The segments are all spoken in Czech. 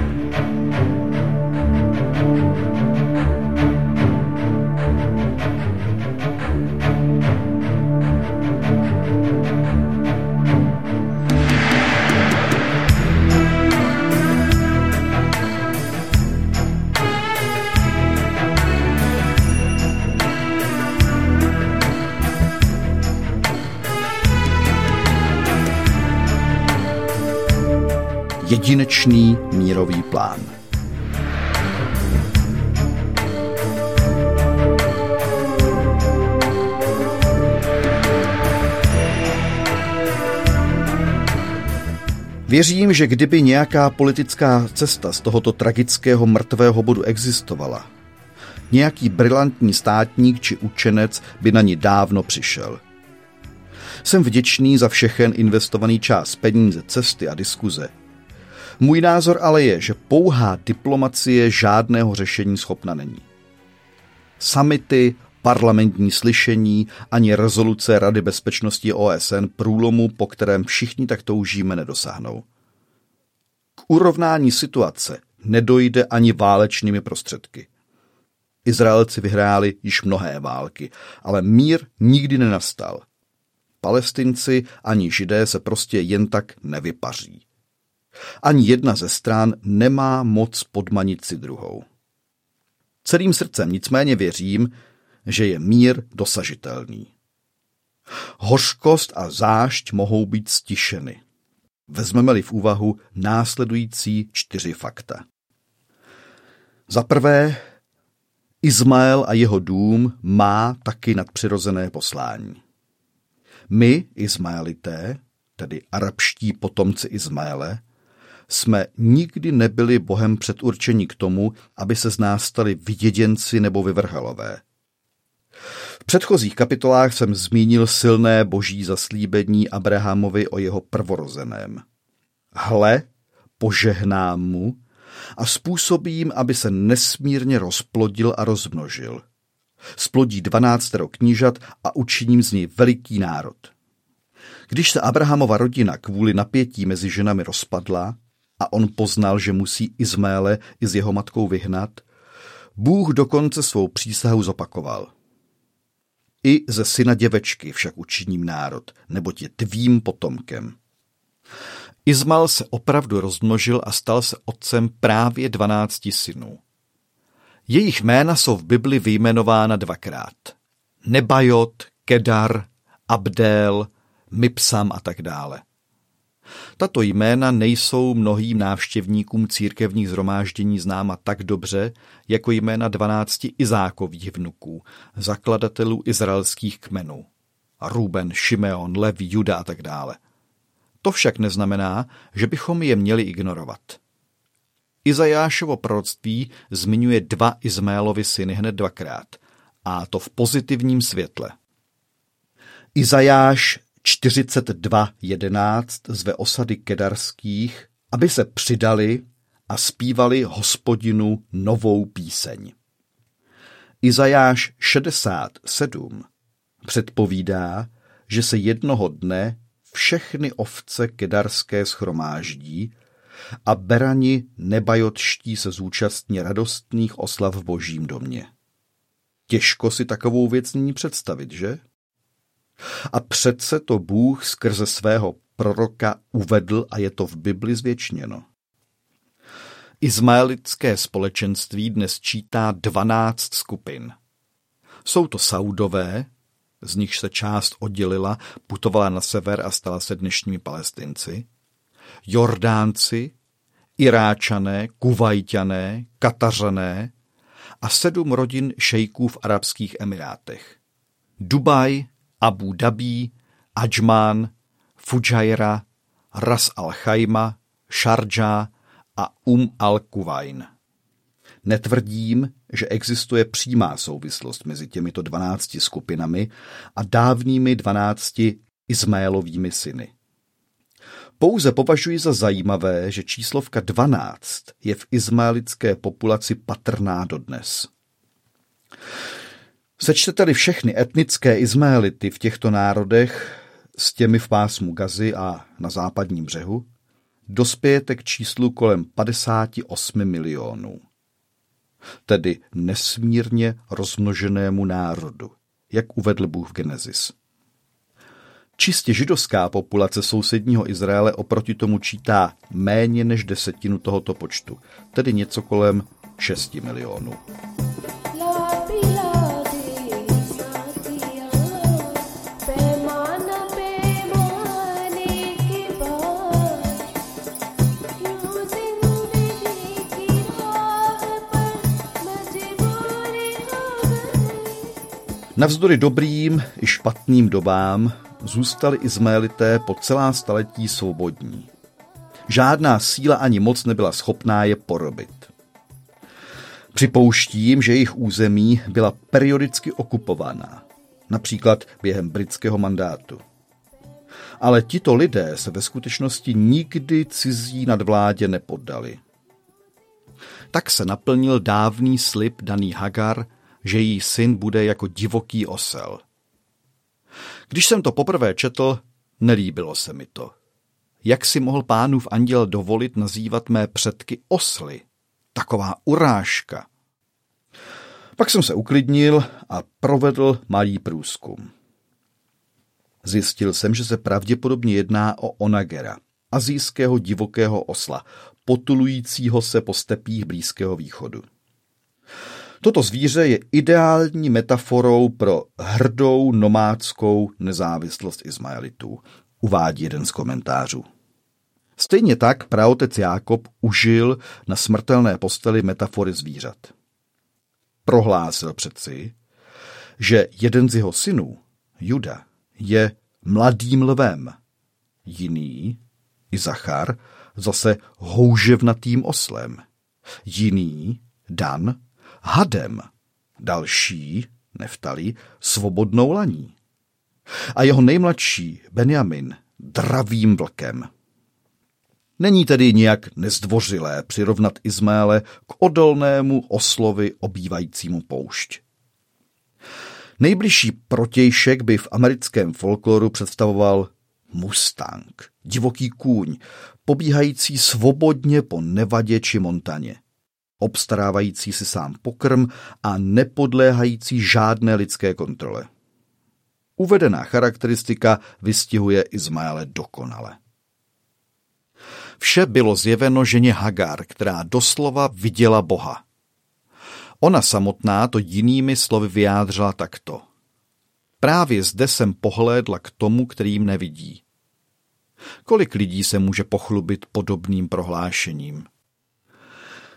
thank you jedinečný mírový plán. Věřím, že kdyby nějaká politická cesta z tohoto tragického mrtvého bodu existovala, nějaký brilantní státník či učenec by na ní dávno přišel. Jsem vděčný za všechen investovaný čas, peníze, cesty a diskuze – můj názor ale je, že pouhá diplomacie žádného řešení schopna není. Samity, parlamentní slyšení ani rezoluce Rady bezpečnosti OSN průlomu, po kterém všichni tak toužíme, nedosáhnou. K urovnání situace nedojde ani válečnými prostředky. Izraelci vyhráli již mnohé války, ale mír nikdy nenastal. Palestinci ani židé se prostě jen tak nevypaří. Ani jedna ze stran nemá moc podmanit si druhou. Celým srdcem nicméně věřím, že je mír dosažitelný. Hořkost a zášť mohou být stišeny. Vezmeme-li v úvahu následující čtyři fakta. Za prvé, Izmael a jeho dům má taky nadpřirozené poslání. My, Izmaelité, tedy arabští potomci Izmaele, jsme nikdy nebyli Bohem předurčení k tomu, aby se z nás stali vyděděnci nebo vyvrhalové. V předchozích kapitolách jsem zmínil silné boží zaslíbení Abrahamovi o jeho prvorozeném. Hle, požehnám mu a způsobím, aby se nesmírně rozplodil a rozmnožil. Splodí dvanáctero knížat a učiním z něj veliký národ. Když se Abrahamova rodina kvůli napětí mezi ženami rozpadla, a on poznal, že musí Izmaele i s jeho matkou vyhnat, Bůh dokonce svou přísahu zopakoval. I ze syna děvečky však učiním národ, neboť je tvým potomkem. Izmael se opravdu rozmnožil a stal se otcem právě dvanácti synů. Jejich jména jsou v Bibli vyjmenována dvakrát. Nebajot, Kedar, Abdel, Mipsam a tak dále. Tato jména nejsou mnohým návštěvníkům církevních zhromáždění známa tak dobře, jako jména dvanácti Izákových vnuků, zakladatelů izraelských kmenů. Ruben, Šimeon, Levi, Juda a tak dále. To však neznamená, že bychom je měli ignorovat. Izajášovo proroctví zmiňuje dva Izmaelovi syny hned dvakrát, a to v pozitivním světle. Izajáš 42.11 zve osady kedarských, aby se přidali a zpívali hospodinu novou píseň. Izajáš 67 předpovídá, že se jednoho dne všechny ovce kedarské schromáždí a berani nebajotští se zúčastní radostných oslav v božím domě. Těžko si takovou věc nyní představit, že? A přece to Bůh skrze svého proroka uvedl a je to v Bibli zvěčněno. Izmaelitské společenství dnes čítá 12 skupin. Jsou to Saudové, z nichž se část oddělila, putovala na sever a stala se dnešními palestinci, Jordánci, Iráčané, Kuvajťané, Katařané a sedm rodin šejků v Arabských Emirátech. Dubaj, Abu Dhabi, Ajman, Fujairah, Ras al Khaima, Sharjah a Um al-Kuwain. Netvrdím, že existuje přímá souvislost mezi těmito dvanácti skupinami a dávnými dvanácti Izmaelovými syny. Pouze považuji za zajímavé, že číslovka 12 je v izmaelické populaci patrná dodnes. Sečtete-li všechny etnické Izmaelity v těchto národech s těmi v pásmu Gazy a na západním břehu, dospějete k číslu kolem 58 milionů. Tedy nesmírně rozmnoženému národu, jak uvedl Bůh v Genesis. Čistě židovská populace sousedního Izraele oproti tomu čítá méně než desetinu tohoto počtu, tedy něco kolem 6 milionů. Navzdory dobrým i špatným dobám zůstali Izmaelité po celá staletí svobodní. Žádná síla ani moc nebyla schopná je porobit. Připouštím, že jejich území byla periodicky okupovaná, například během britského mandátu. Ale tito lidé se ve skutečnosti nikdy cizí nadvládě nepoddali. Tak se naplnil dávný slib daný Hagar – že její syn bude jako divoký osel. Když jsem to poprvé četl, nelíbilo se mi to. Jak si mohl pánův anděl dovolit nazývat mé předky osly? Taková urážka. Pak jsem se uklidnil a provedl malý průzkum. Zjistil jsem, že se pravděpodobně jedná o onagera, azijského divokého osla, potulujícího se po stepích Blízkého východu. Toto zvíře je ideální metaforou pro hrdou nomádskou nezávislost Izmaelitů, uvádí jeden z komentářů. Stejně tak praotec Jákob užil na smrtelné posteli metafory zvířat. Prohlásil přeci, že jeden z jeho synů, Juda, je mladým lvem, jiný, Izachar, zase houževnatým oslem, jiný, Dan, hadem, další, Neftali, svobodnou laní. A jeho nejmladší, Benjamin, dravým vlkem. Není tedy nijak nezdvořilé přirovnat Izmaele k odolnému oslovi obývajícímu poušť. Nejbližší protějšek by v americkém folkloru představoval Mustang, divoký kůň, pobíhající svobodně po nevadě či montaně obstarávající si sám pokrm a nepodléhající žádné lidské kontrole. Uvedená charakteristika vystihuje Izmaele dokonale. Vše bylo zjeveno ženě Hagar, která doslova viděla Boha. Ona samotná to jinými slovy vyjádřila takto. Právě zde jsem pohlédla k tomu, kterým nevidí. Kolik lidí se může pochlubit podobným prohlášením?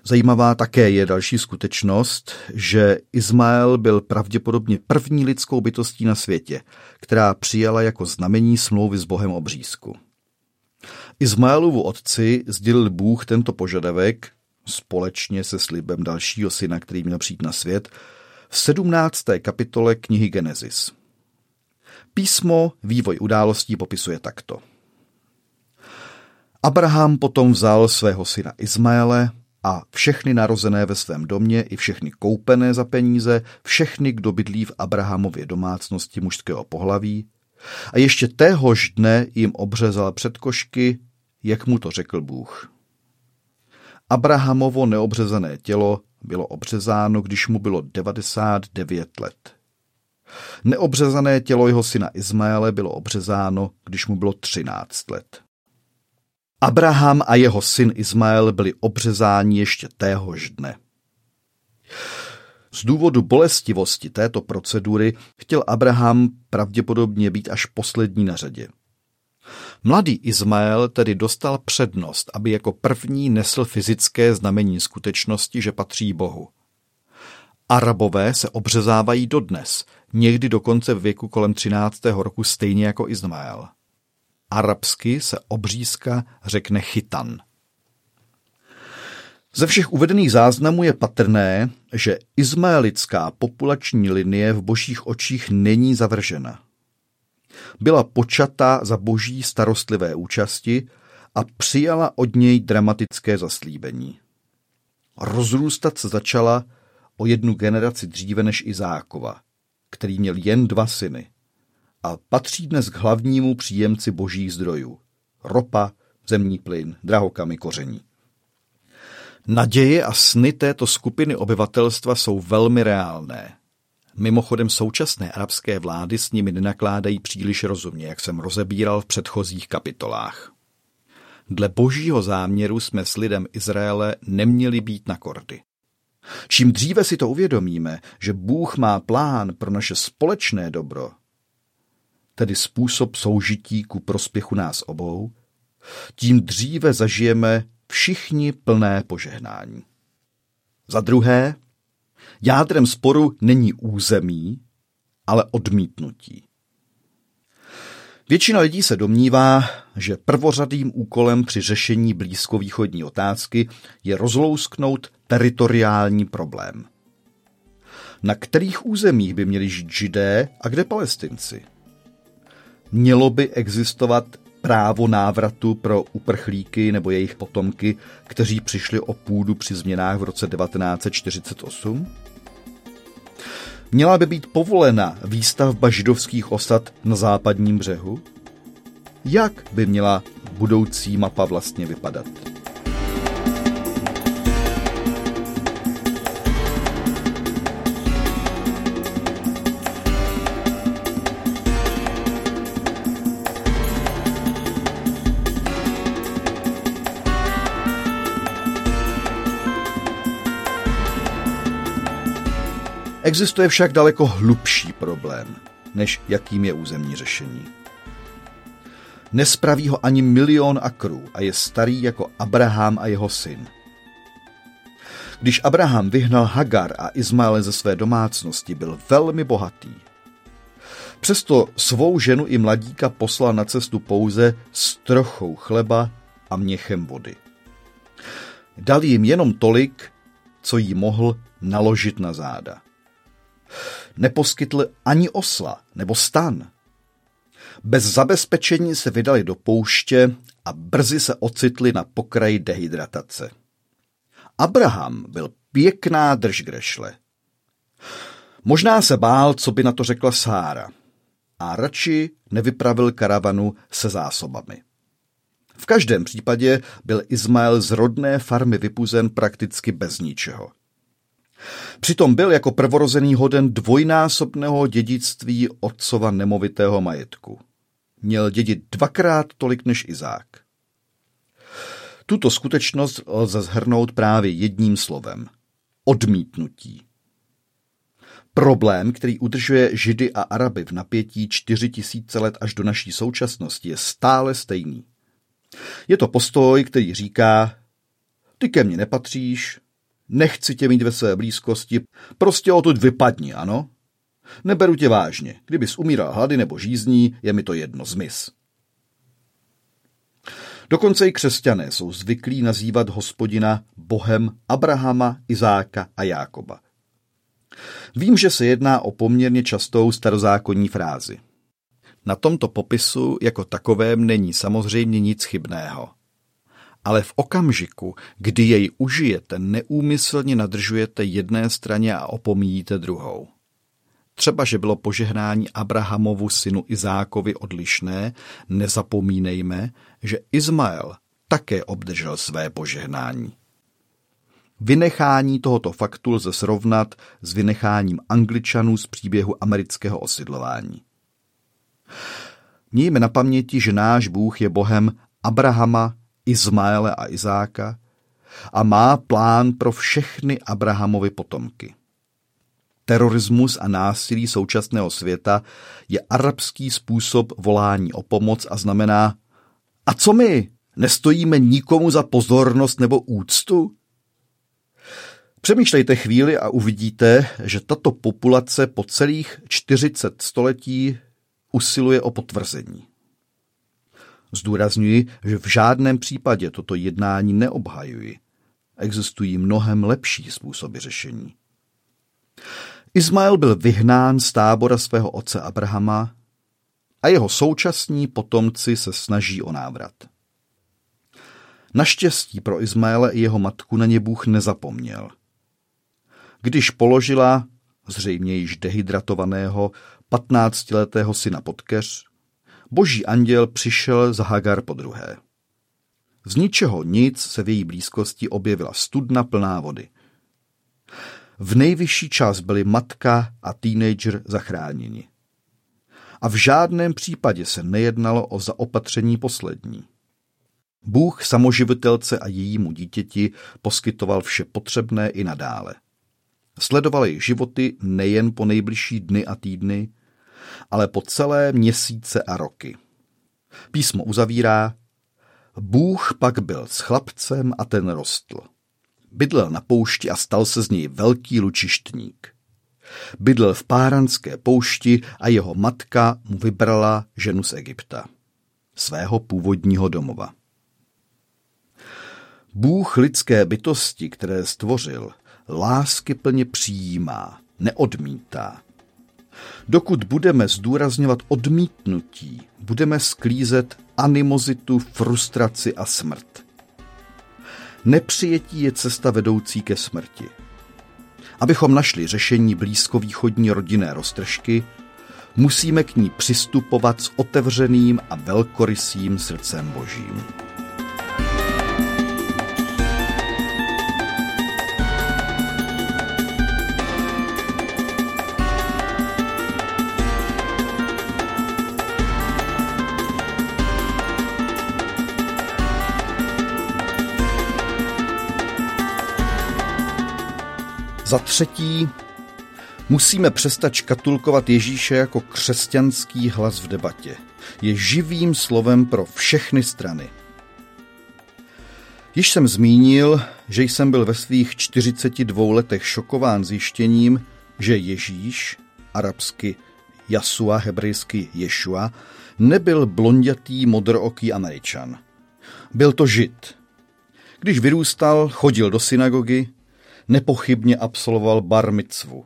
Zajímavá také je další skutečnost, že Izmael byl pravděpodobně první lidskou bytostí na světě, která přijala jako znamení smlouvy s Bohem obřízku. Izmaelovu otci sdělil Bůh tento požadavek společně se slibem dalšího syna, který měl přijít na svět, v 17. kapitole knihy Genesis. Písmo vývoj událostí popisuje takto. Abraham potom vzal svého syna Izmaele a všechny narozené ve svém domě i všechny koupené za peníze, všechny, kdo bydlí v Abrahamově domácnosti mužského pohlaví, a ještě téhož dne jim obřezal předkošky, jak mu to řekl Bůh. Abrahamovo neobřezané tělo bylo obřezáno, když mu bylo 99 let. Neobřezané tělo jeho syna Izmaele bylo obřezáno, když mu bylo 13 let. Abraham a jeho syn Izmael byli obřezáni ještě téhož dne. Z důvodu bolestivosti této procedury chtěl Abraham pravděpodobně být až poslední na řadě. Mladý Izmael tedy dostal přednost, aby jako první nesl fyzické znamení skutečnosti, že patří Bohu. Arabové se obřezávají dodnes, někdy dokonce v věku kolem 13. roku stejně jako Izmael. Arabsky se obřízka řekne chytan. Ze všech uvedených záznamů je patrné, že izmaelická populační linie v božích očích není zavržena. Byla počata za boží starostlivé účasti a přijala od něj dramatické zaslíbení. Rozrůstat se začala o jednu generaci dříve než Izákova, který měl jen dva syny a patří dnes k hlavnímu příjemci božích zdrojů. Ropa, zemní plyn, drahokamy, koření. Naděje a sny této skupiny obyvatelstva jsou velmi reálné. Mimochodem současné arabské vlády s nimi nenakládají příliš rozumně, jak jsem rozebíral v předchozích kapitolách. Dle božího záměru jsme s lidem Izraele neměli být na kordy. Čím dříve si to uvědomíme, že Bůh má plán pro naše společné dobro, tedy způsob soužití ku prospěchu nás obou, tím dříve zažijeme všichni plné požehnání. Za druhé, jádrem sporu není území, ale odmítnutí. Většina lidí se domnívá, že prvořadým úkolem při řešení blízkovýchodní otázky je rozlousknout teritoriální problém. Na kterých územích by měli žít židé a kde palestinci? Mělo by existovat právo návratu pro uprchlíky nebo jejich potomky, kteří přišli o půdu při změnách v roce 1948? Měla by být povolena výstavba židovských osad na západním břehu? Jak by měla budoucí mapa vlastně vypadat? Existuje však daleko hlubší problém, než jakým je územní řešení. Nespraví ho ani milion akrů a je starý jako Abraham a jeho syn. Když Abraham vyhnal Hagar a Izmaele ze své domácnosti, byl velmi bohatý. Přesto svou ženu i mladíka poslal na cestu pouze s trochou chleba a měchem vody. Dal jim jenom tolik, co jí mohl naložit na záda neposkytl ani osla nebo stan. Bez zabezpečení se vydali do pouště a brzy se ocitli na pokraji dehydratace. Abraham byl pěkná držgrešle. Možná se bál, co by na to řekla Sára a radši nevypravil karavanu se zásobami. V každém případě byl Izmael z rodné farmy vypuzen prakticky bez ničeho. Přitom byl jako prvorozený hoden dvojnásobného dědictví otcova nemovitého majetku. Měl dědit dvakrát tolik než Izák. Tuto skutečnost lze zhrnout právě jedním slovem. Odmítnutí. Problém, který udržuje Židy a Araby v napětí čtyři tisíce let až do naší současnosti, je stále stejný. Je to postoj, který říká, ty ke mně nepatříš, Nechci tě mít ve své blízkosti, prostě odtud vypadni, ano? Neberu tě vážně. Kdybys umíral hlady nebo žízní, je mi to jedno zmiz. Dokonce i křesťané jsou zvyklí nazývat hospodina bohem Abrahama, Izáka a Jákoba. Vím, že se jedná o poměrně častou starozákonní frázi. Na tomto popisu jako takovém není samozřejmě nic chybného ale v okamžiku, kdy jej užijete, neúmyslně nadržujete jedné straně a opomíjíte druhou. Třeba, že bylo požehnání Abrahamovu synu Izákovi odlišné, nezapomínejme, že Izmael také obdržel své požehnání. Vynechání tohoto faktu lze srovnat s vynecháním Angličanů z příběhu amerického osidlování. Mějme na paměti, že náš Bůh je Bohem Abrahama, Izmaele a Izáka a má plán pro všechny Abrahamovy potomky. Terorismus a násilí současného světa je arabský způsob volání o pomoc a znamená a co my? Nestojíme nikomu za pozornost nebo úctu? Přemýšlejte chvíli a uvidíte, že tato populace po celých 40 století usiluje o potvrzení. Zdůrazňuji, že v žádném případě toto jednání neobhajuji. Existují mnohem lepší způsoby řešení. Izmael byl vyhnán z tábora svého otce Abrahama a jeho současní potomci se snaží o návrat. Naštěstí pro Izmaele i jeho matku na ně Bůh nezapomněl. Když položila, zřejmě již dehydratovaného, patnáctiletého syna pod keř, boží anděl přišel za Hagar po druhé. Z ničeho nic se v její blízkosti objevila studna plná vody. V nejvyšší čas byly matka a teenager zachráněni. A v žádném případě se nejednalo o zaopatření poslední. Bůh samoživitelce a jejímu dítěti poskytoval vše potřebné i nadále. Sledoval jejich životy nejen po nejbližší dny a týdny, ale po celé měsíce a roky. Písmo uzavírá, Bůh pak byl s chlapcem a ten rostl. Bydlel na poušti a stal se z něj velký lučištník. Bydlel v páranské poušti a jeho matka mu vybrala ženu z Egypta, svého původního domova. Bůh lidské bytosti, které stvořil, lásky plně přijímá, neodmítá. Dokud budeme zdůrazňovat odmítnutí, budeme sklízet animozitu, frustraci a smrt. Nepřijetí je cesta vedoucí ke smrti. Abychom našli řešení blízkovýchodní rodinné roztržky, musíme k ní přistupovat s otevřeným a velkorysým srdcem božím. Za třetí, musíme přestat škatulkovat Ježíše jako křesťanský hlas v debatě. Je živým slovem pro všechny strany. Již jsem zmínil, že jsem byl ve svých 42 letech šokován zjištěním, že Ježíš, arabsky Jasua, hebrejsky Ješua, nebyl blondětý modrooký američan. Byl to žid. Když vyrůstal, chodil do synagogy, nepochybně absolvoval bar mitzvu.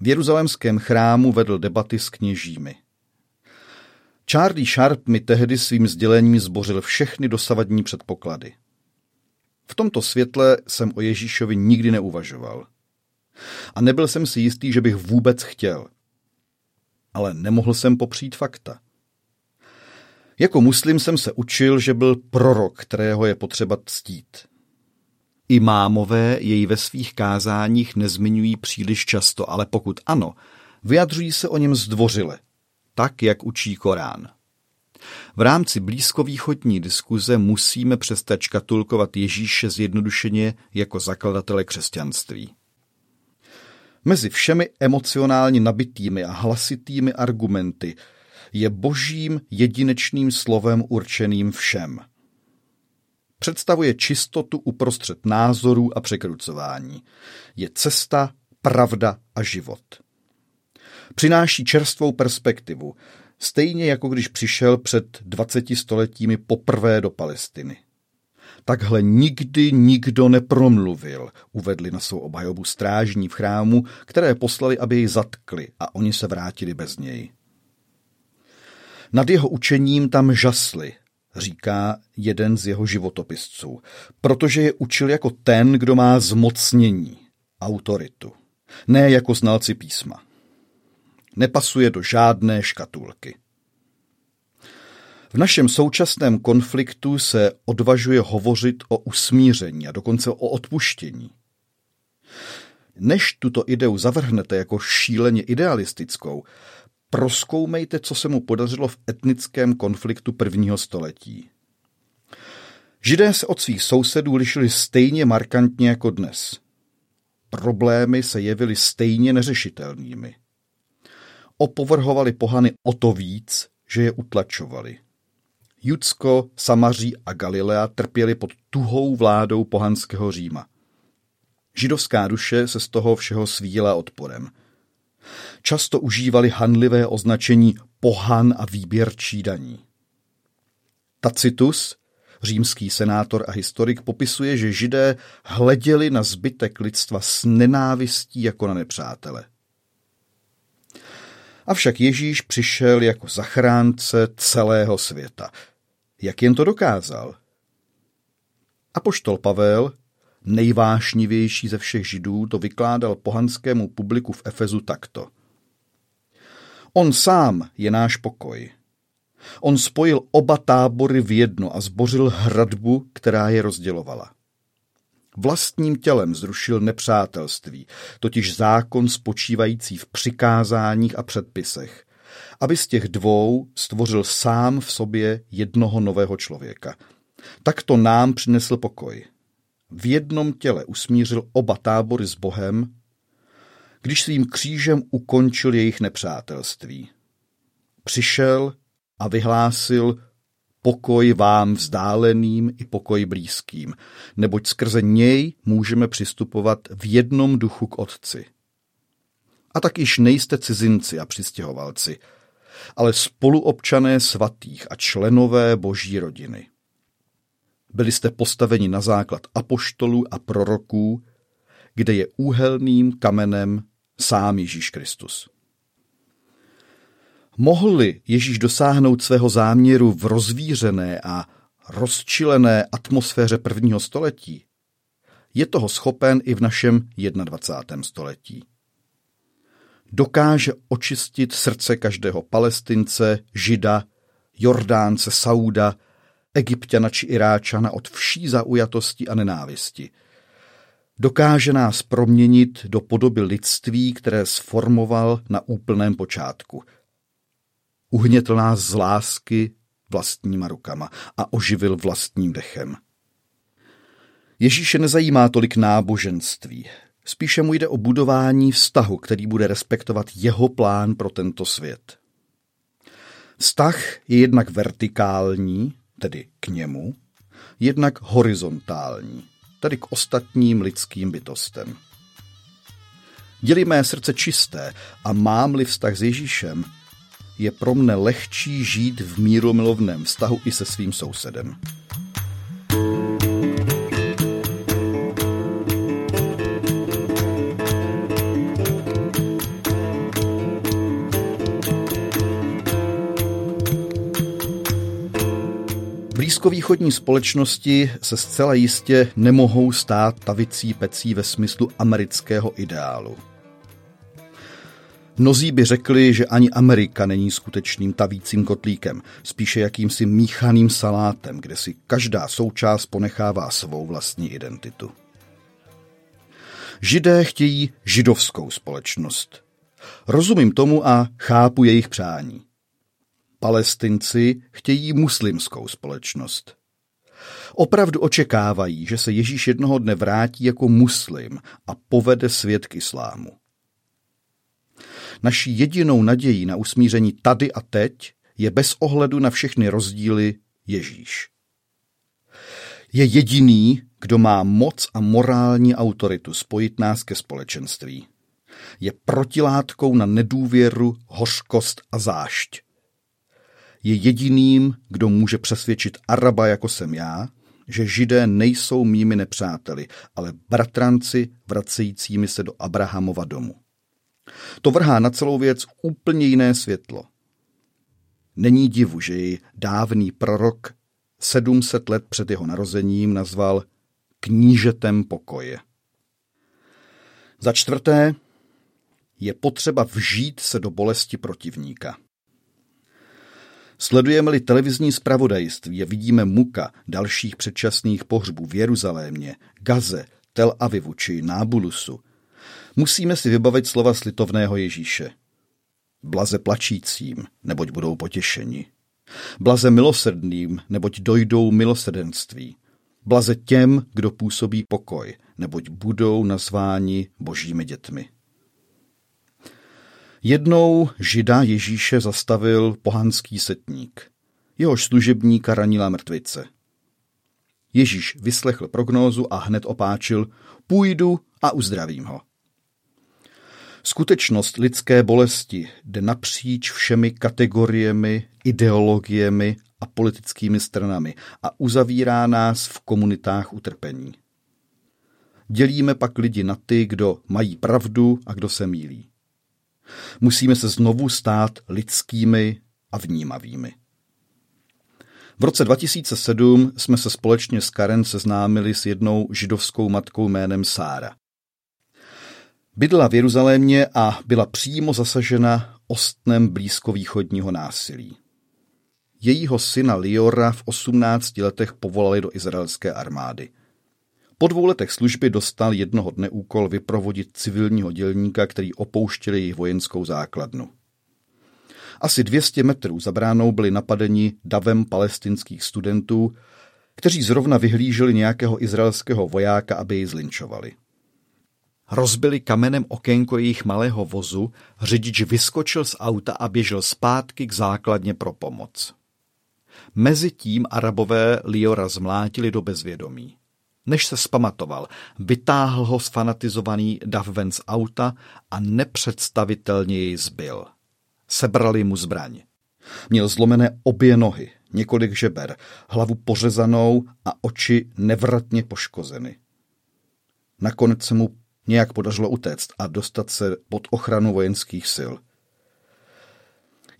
V jeruzalémském chrámu vedl debaty s kněžími. Charlie Sharp mi tehdy svým sdělením zbořil všechny dosavadní předpoklady. V tomto světle jsem o Ježíšovi nikdy neuvažoval. A nebyl jsem si jistý, že bych vůbec chtěl. Ale nemohl jsem popřít fakta. Jako muslim jsem se učil, že byl prorok, kterého je potřeba ctít. Imámové jej ve svých kázáních nezmiňují příliš často, ale pokud ano, vyjadřují se o něm zdvořile, tak, jak učí Korán. V rámci blízkovýchodní diskuze musíme přestat škatulkovat Ježíše zjednodušeně jako zakladatele křesťanství. Mezi všemi emocionálně nabitými a hlasitými argumenty je božím jedinečným slovem určeným všem – Představuje čistotu uprostřed názorů a překrucování. Je cesta, pravda a život. Přináší čerstvou perspektivu, stejně jako když přišel před 20 stoletími poprvé do Palestiny. Takhle nikdy nikdo nepromluvil, uvedli na svou obhajobu strážní v chrámu, které poslali, aby jej zatkli a oni se vrátili bez něj. Nad jeho učením tam žasli říká jeden z jeho životopisců, protože je učil jako ten, kdo má zmocnění, autoritu, ne jako znalci písma. Nepasuje do žádné škatulky. V našem současném konfliktu se odvažuje hovořit o usmíření a dokonce o odpuštění. Než tuto ideu zavrhnete jako šíleně idealistickou, proskoumejte, co se mu podařilo v etnickém konfliktu prvního století. Židé se od svých sousedů lišili stejně markantně jako dnes. Problémy se jevily stejně neřešitelnými. Opovrhovali pohany o to víc, že je utlačovali. Judsko, Samaří a Galilea trpěli pod tuhou vládou pohanského Říma. Židovská duše se z toho všeho svíjela odporem – často užívali hanlivé označení pohan a výběrčí daní. Tacitus, římský senátor a historik, popisuje, že židé hleděli na zbytek lidstva s nenávistí jako na nepřátele. Avšak Ježíš přišel jako zachránce celého světa. Jak jen to dokázal? Apoštol Pavel, nejvášnivější ze všech židů, to vykládal pohanskému publiku v Efezu takto. On sám je náš pokoj. On spojil oba tábory v jedno a zbořil hradbu, která je rozdělovala. Vlastním tělem zrušil nepřátelství, totiž zákon spočívající v přikázáních a předpisech, aby z těch dvou stvořil sám v sobě jednoho nového člověka. Takto nám přinesl pokoj. V jednom těle usmířil oba tábory s Bohem, když svým křížem ukončil jejich nepřátelství. Přišel a vyhlásil pokoj vám vzdáleným i pokoj blízkým, neboť skrze něj můžeme přistupovat v jednom duchu k Otci. A tak již nejste cizinci a přistěhovalci, ale spoluobčané svatých a členové boží rodiny. Byli jste postaveni na základ apoštolů a proroků, kde je úhelným kamenem sám Ježíš Kristus. Mohl-li Ježíš dosáhnout svého záměru v rozvířené a rozčilené atmosféře prvního století, je toho schopen i v našem 21. století. Dokáže očistit srdce každého palestince, žida, jordánce, sauda, egyptiana či iráčana od vší zaujatosti a nenávisti. Dokáže nás proměnit do podoby lidství, které sformoval na úplném počátku – Uhnětl nás z lásky vlastníma rukama a oživil vlastním dechem. Ježíše nezajímá tolik náboženství. Spíše mu jde o budování vztahu, který bude respektovat jeho plán pro tento svět. Vztah je jednak vertikální, tedy k němu, jednak horizontální, tedy k ostatním lidským bytostem. Děli mé srdce čisté a mám-li vztah s Ježíšem, je pro mne lehčí žít v míromilovném vztahu i se svým sousedem. Blízkovýchodní společnosti se zcela jistě nemohou stát tavicí pecí ve smyslu amerického ideálu. Mnozí by řekli, že ani Amerika není skutečným tavícím kotlíkem, spíše jakýmsi míchaným salátem, kde si každá součást ponechává svou vlastní identitu. Židé chtějí židovskou společnost. Rozumím tomu a chápu jejich přání. Palestinci chtějí muslimskou společnost. Opravdu očekávají, že se Ježíš jednoho dne vrátí jako muslim a povede svět k islámu. Naší jedinou nadějí na usmíření tady a teď je bez ohledu na všechny rozdíly Ježíš. Je jediný, kdo má moc a morální autoritu spojit nás ke společenství. Je protilátkou na nedůvěru, hořkost a zášť. Je jediným, kdo může přesvědčit Araba jako jsem já, že židé nejsou mými nepřáteli, ale bratranci vracejícími se do Abrahamova domu. To vrhá na celou věc úplně jiné světlo. Není divu, že ji dávný prorok 700 let před jeho narozením nazval knížetem pokoje. Za čtvrté, je potřeba vžít se do bolesti protivníka. Sledujeme-li televizní zpravodajství a vidíme muka dalších předčasných pohřbů v Jeruzalémě, Gaze, Tel Avivu či Nábulusu, musíme si vybavit slova slitovného Ježíše. Blaze plačícím, neboť budou potěšeni. Blaze milosrdným, neboť dojdou milosrdenství. Blaze těm, kdo působí pokoj, neboť budou nazváni božími dětmi. Jednou žida Ježíše zastavil pohanský setník. Jehož služebníka ranila mrtvice. Ježíš vyslechl prognózu a hned opáčil, půjdu a uzdravím ho. Skutečnost lidské bolesti jde napříč všemi kategoriemi, ideologiemi a politickými stranami a uzavírá nás v komunitách utrpení. Dělíme pak lidi na ty, kdo mají pravdu a kdo se mílí. Musíme se znovu stát lidskými a vnímavými. V roce 2007 jsme se společně s Karen seznámili s jednou židovskou matkou jménem Sára. Bydla v Jeruzalémě a byla přímo zasažena ostnem blízkovýchodního násilí. jejího syna Liora v 18 letech povolali do izraelské armády. Po dvou letech služby dostal jednoho dne úkol vyprovodit civilního dělníka, který opouštěl jejich vojenskou základnu. Asi 200 metrů za bránou byli napadeni davem palestinských studentů, kteří zrovna vyhlíželi nějakého izraelského vojáka, aby ji zlinčovali. Rozbili kamenem okénko jejich malého vozu, řidič vyskočil z auta a běžel zpátky k základně pro pomoc. Mezitím arabové Liora zmlátili do bezvědomí. Než se spamatoval, vytáhl ho sfanatizovaný dav ven z auta a nepředstavitelně jej zbyl. Sebrali mu zbraň. Měl zlomené obě nohy, několik žeber, hlavu pořezanou a oči nevratně poškozeny. Nakonec se mu nějak podařilo utéct a dostat se pod ochranu vojenských sil.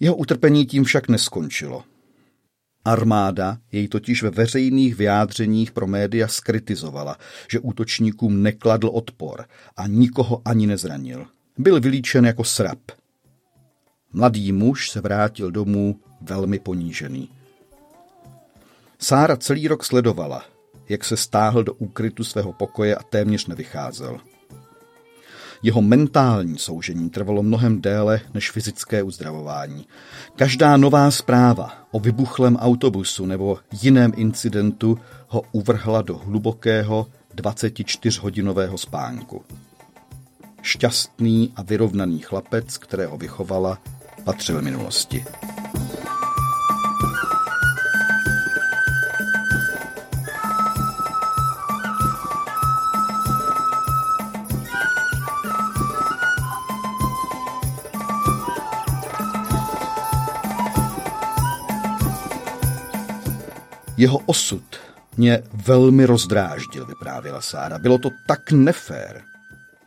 Jeho utrpení tím však neskončilo. Armáda jej totiž ve veřejných vyjádřeních pro média skritizovala, že útočníkům nekladl odpor a nikoho ani nezranil. Byl vylíčen jako srab. Mladý muž se vrátil domů velmi ponížený. Sára celý rok sledovala, jak se stáhl do úkrytu svého pokoje a téměř nevycházel. Jeho mentální soužení trvalo mnohem déle než fyzické uzdravování. Každá nová zpráva o vybuchlém autobusu nebo jiném incidentu ho uvrhla do hlubokého 24-hodinového spánku. Šťastný a vyrovnaný chlapec, kterého vychovala, patřil minulosti. Jeho osud mě velmi rozdráždil, vyprávěla Sára. Bylo to tak nefér.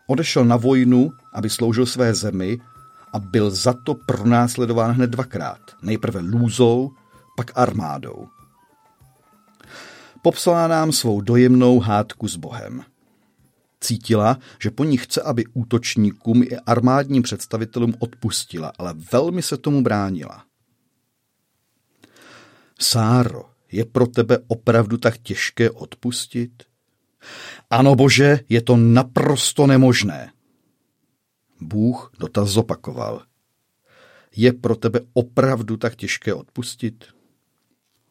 Odešel na vojnu, aby sloužil své zemi a byl za to pronásledován hned dvakrát. Nejprve lůzou, pak armádou. Popsala nám svou dojemnou hádku s Bohem. Cítila, že po ní chce, aby útočníkům i armádním představitelům odpustila, ale velmi se tomu bránila. Sáro, je pro tebe opravdu tak těžké odpustit? Ano, bože, je to naprosto nemožné. Bůh dotaz zopakoval. Je pro tebe opravdu tak těžké odpustit?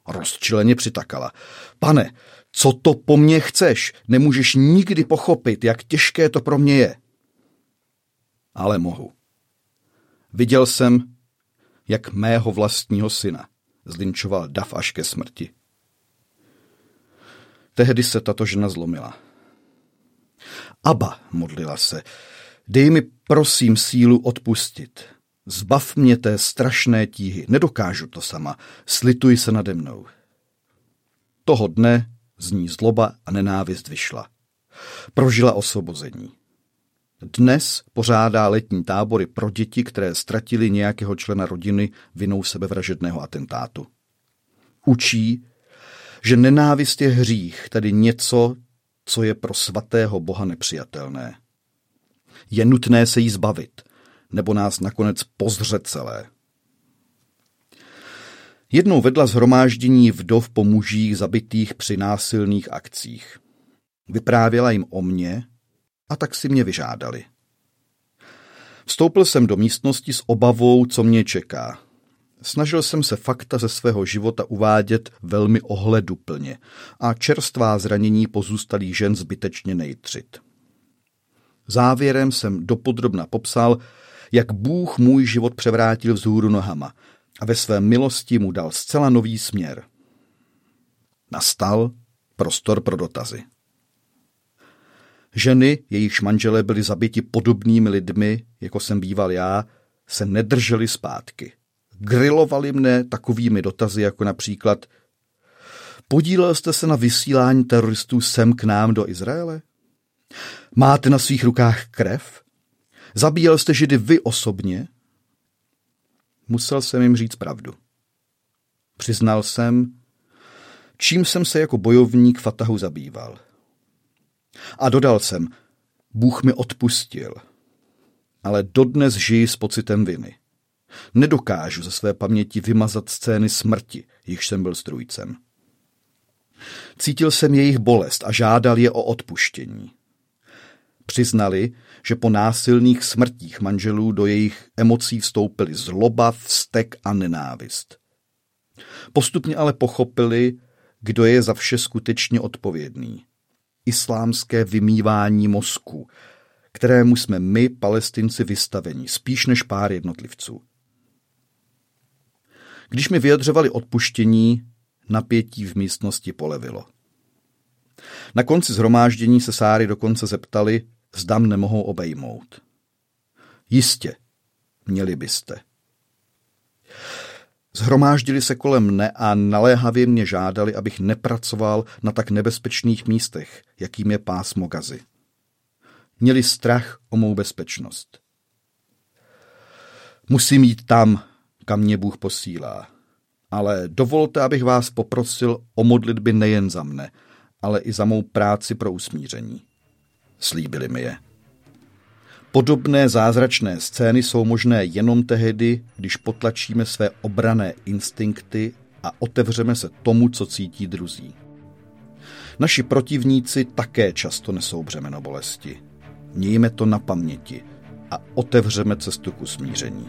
Rozčileně přitakala. Pane, co to po mně chceš? Nemůžeš nikdy pochopit, jak těžké to pro mě je. Ale mohu. Viděl jsem, jak mého vlastního syna zlinčoval dav až ke smrti. Tehdy se tato žena zlomila. Aba, modlila se, dej mi prosím sílu odpustit. Zbav mě té strašné tíhy, nedokážu to sama, slituj se nade mnou. Toho dne z ní zloba a nenávist vyšla. Prožila osvobození. Dnes pořádá letní tábory pro děti, které ztratili nějakého člena rodiny vinou sebevražedného atentátu. Učí, že nenávist je hřích, tedy něco, co je pro svatého Boha nepřijatelné. Je nutné se jí zbavit, nebo nás nakonec pozře celé. Jednou vedla zhromáždění vdov po mužích zabitých při násilných akcích. Vyprávěla jim o mně a tak si mě vyžádali. Vstoupil jsem do místnosti s obavou, co mě čeká. Snažil jsem se fakta ze svého života uvádět velmi ohleduplně a čerstvá zranění pozůstalých žen zbytečně nejtřit. Závěrem jsem dopodrobna popsal, jak Bůh můj život převrátil vzhůru nohama a ve své milosti mu dal zcela nový směr. Nastal prostor pro dotazy. Ženy, jejichž manželé byli zabiti podobnými lidmi, jako jsem býval já, se nedrželi zpátky. Grilovali mne takovými dotazy, jako například Podílel jste se na vysílání teroristů sem k nám do Izraele? Máte na svých rukách krev? Zabíjel jste židy vy osobně? Musel jsem jim říct pravdu. Přiznal jsem, čím jsem se jako bojovník Fatahu zabýval. A dodal jsem, Bůh mi odpustil, ale dodnes žiji s pocitem viny. Nedokážu ze své paměti vymazat scény smrti, jichž jsem byl strůjcem. Cítil jsem jejich bolest a žádal je o odpuštění. Přiznali, že po násilných smrtích manželů do jejich emocí vstoupily zloba, vztek a nenávist. Postupně ale pochopili, kdo je za vše skutečně odpovědný. Islámské vymývání mozku, kterému jsme my, palestinci, vystaveni, spíš než pár jednotlivců. Když mi vyjadřovali odpuštění, napětí v místnosti polevilo. Na konci zhromáždění se Sáry dokonce zeptali, zdam nemohou obejmout. Jistě, měli byste. Zhromáždili se kolem mne a naléhavě mě žádali, abych nepracoval na tak nebezpečných místech, jakým je pásmo gazy. Měli strach o mou bezpečnost. Musím jít tam, kam mě Bůh posílá. Ale dovolte, abych vás poprosil o modlitby nejen za mne, ale i za mou práci pro usmíření. Slíbili mi je. Podobné zázračné scény jsou možné jenom tehdy, když potlačíme své obrané instinkty a otevřeme se tomu, co cítí druzí. Naši protivníci také často nesou břemeno bolesti. Mějme to na paměti a otevřeme cestu k usmíření.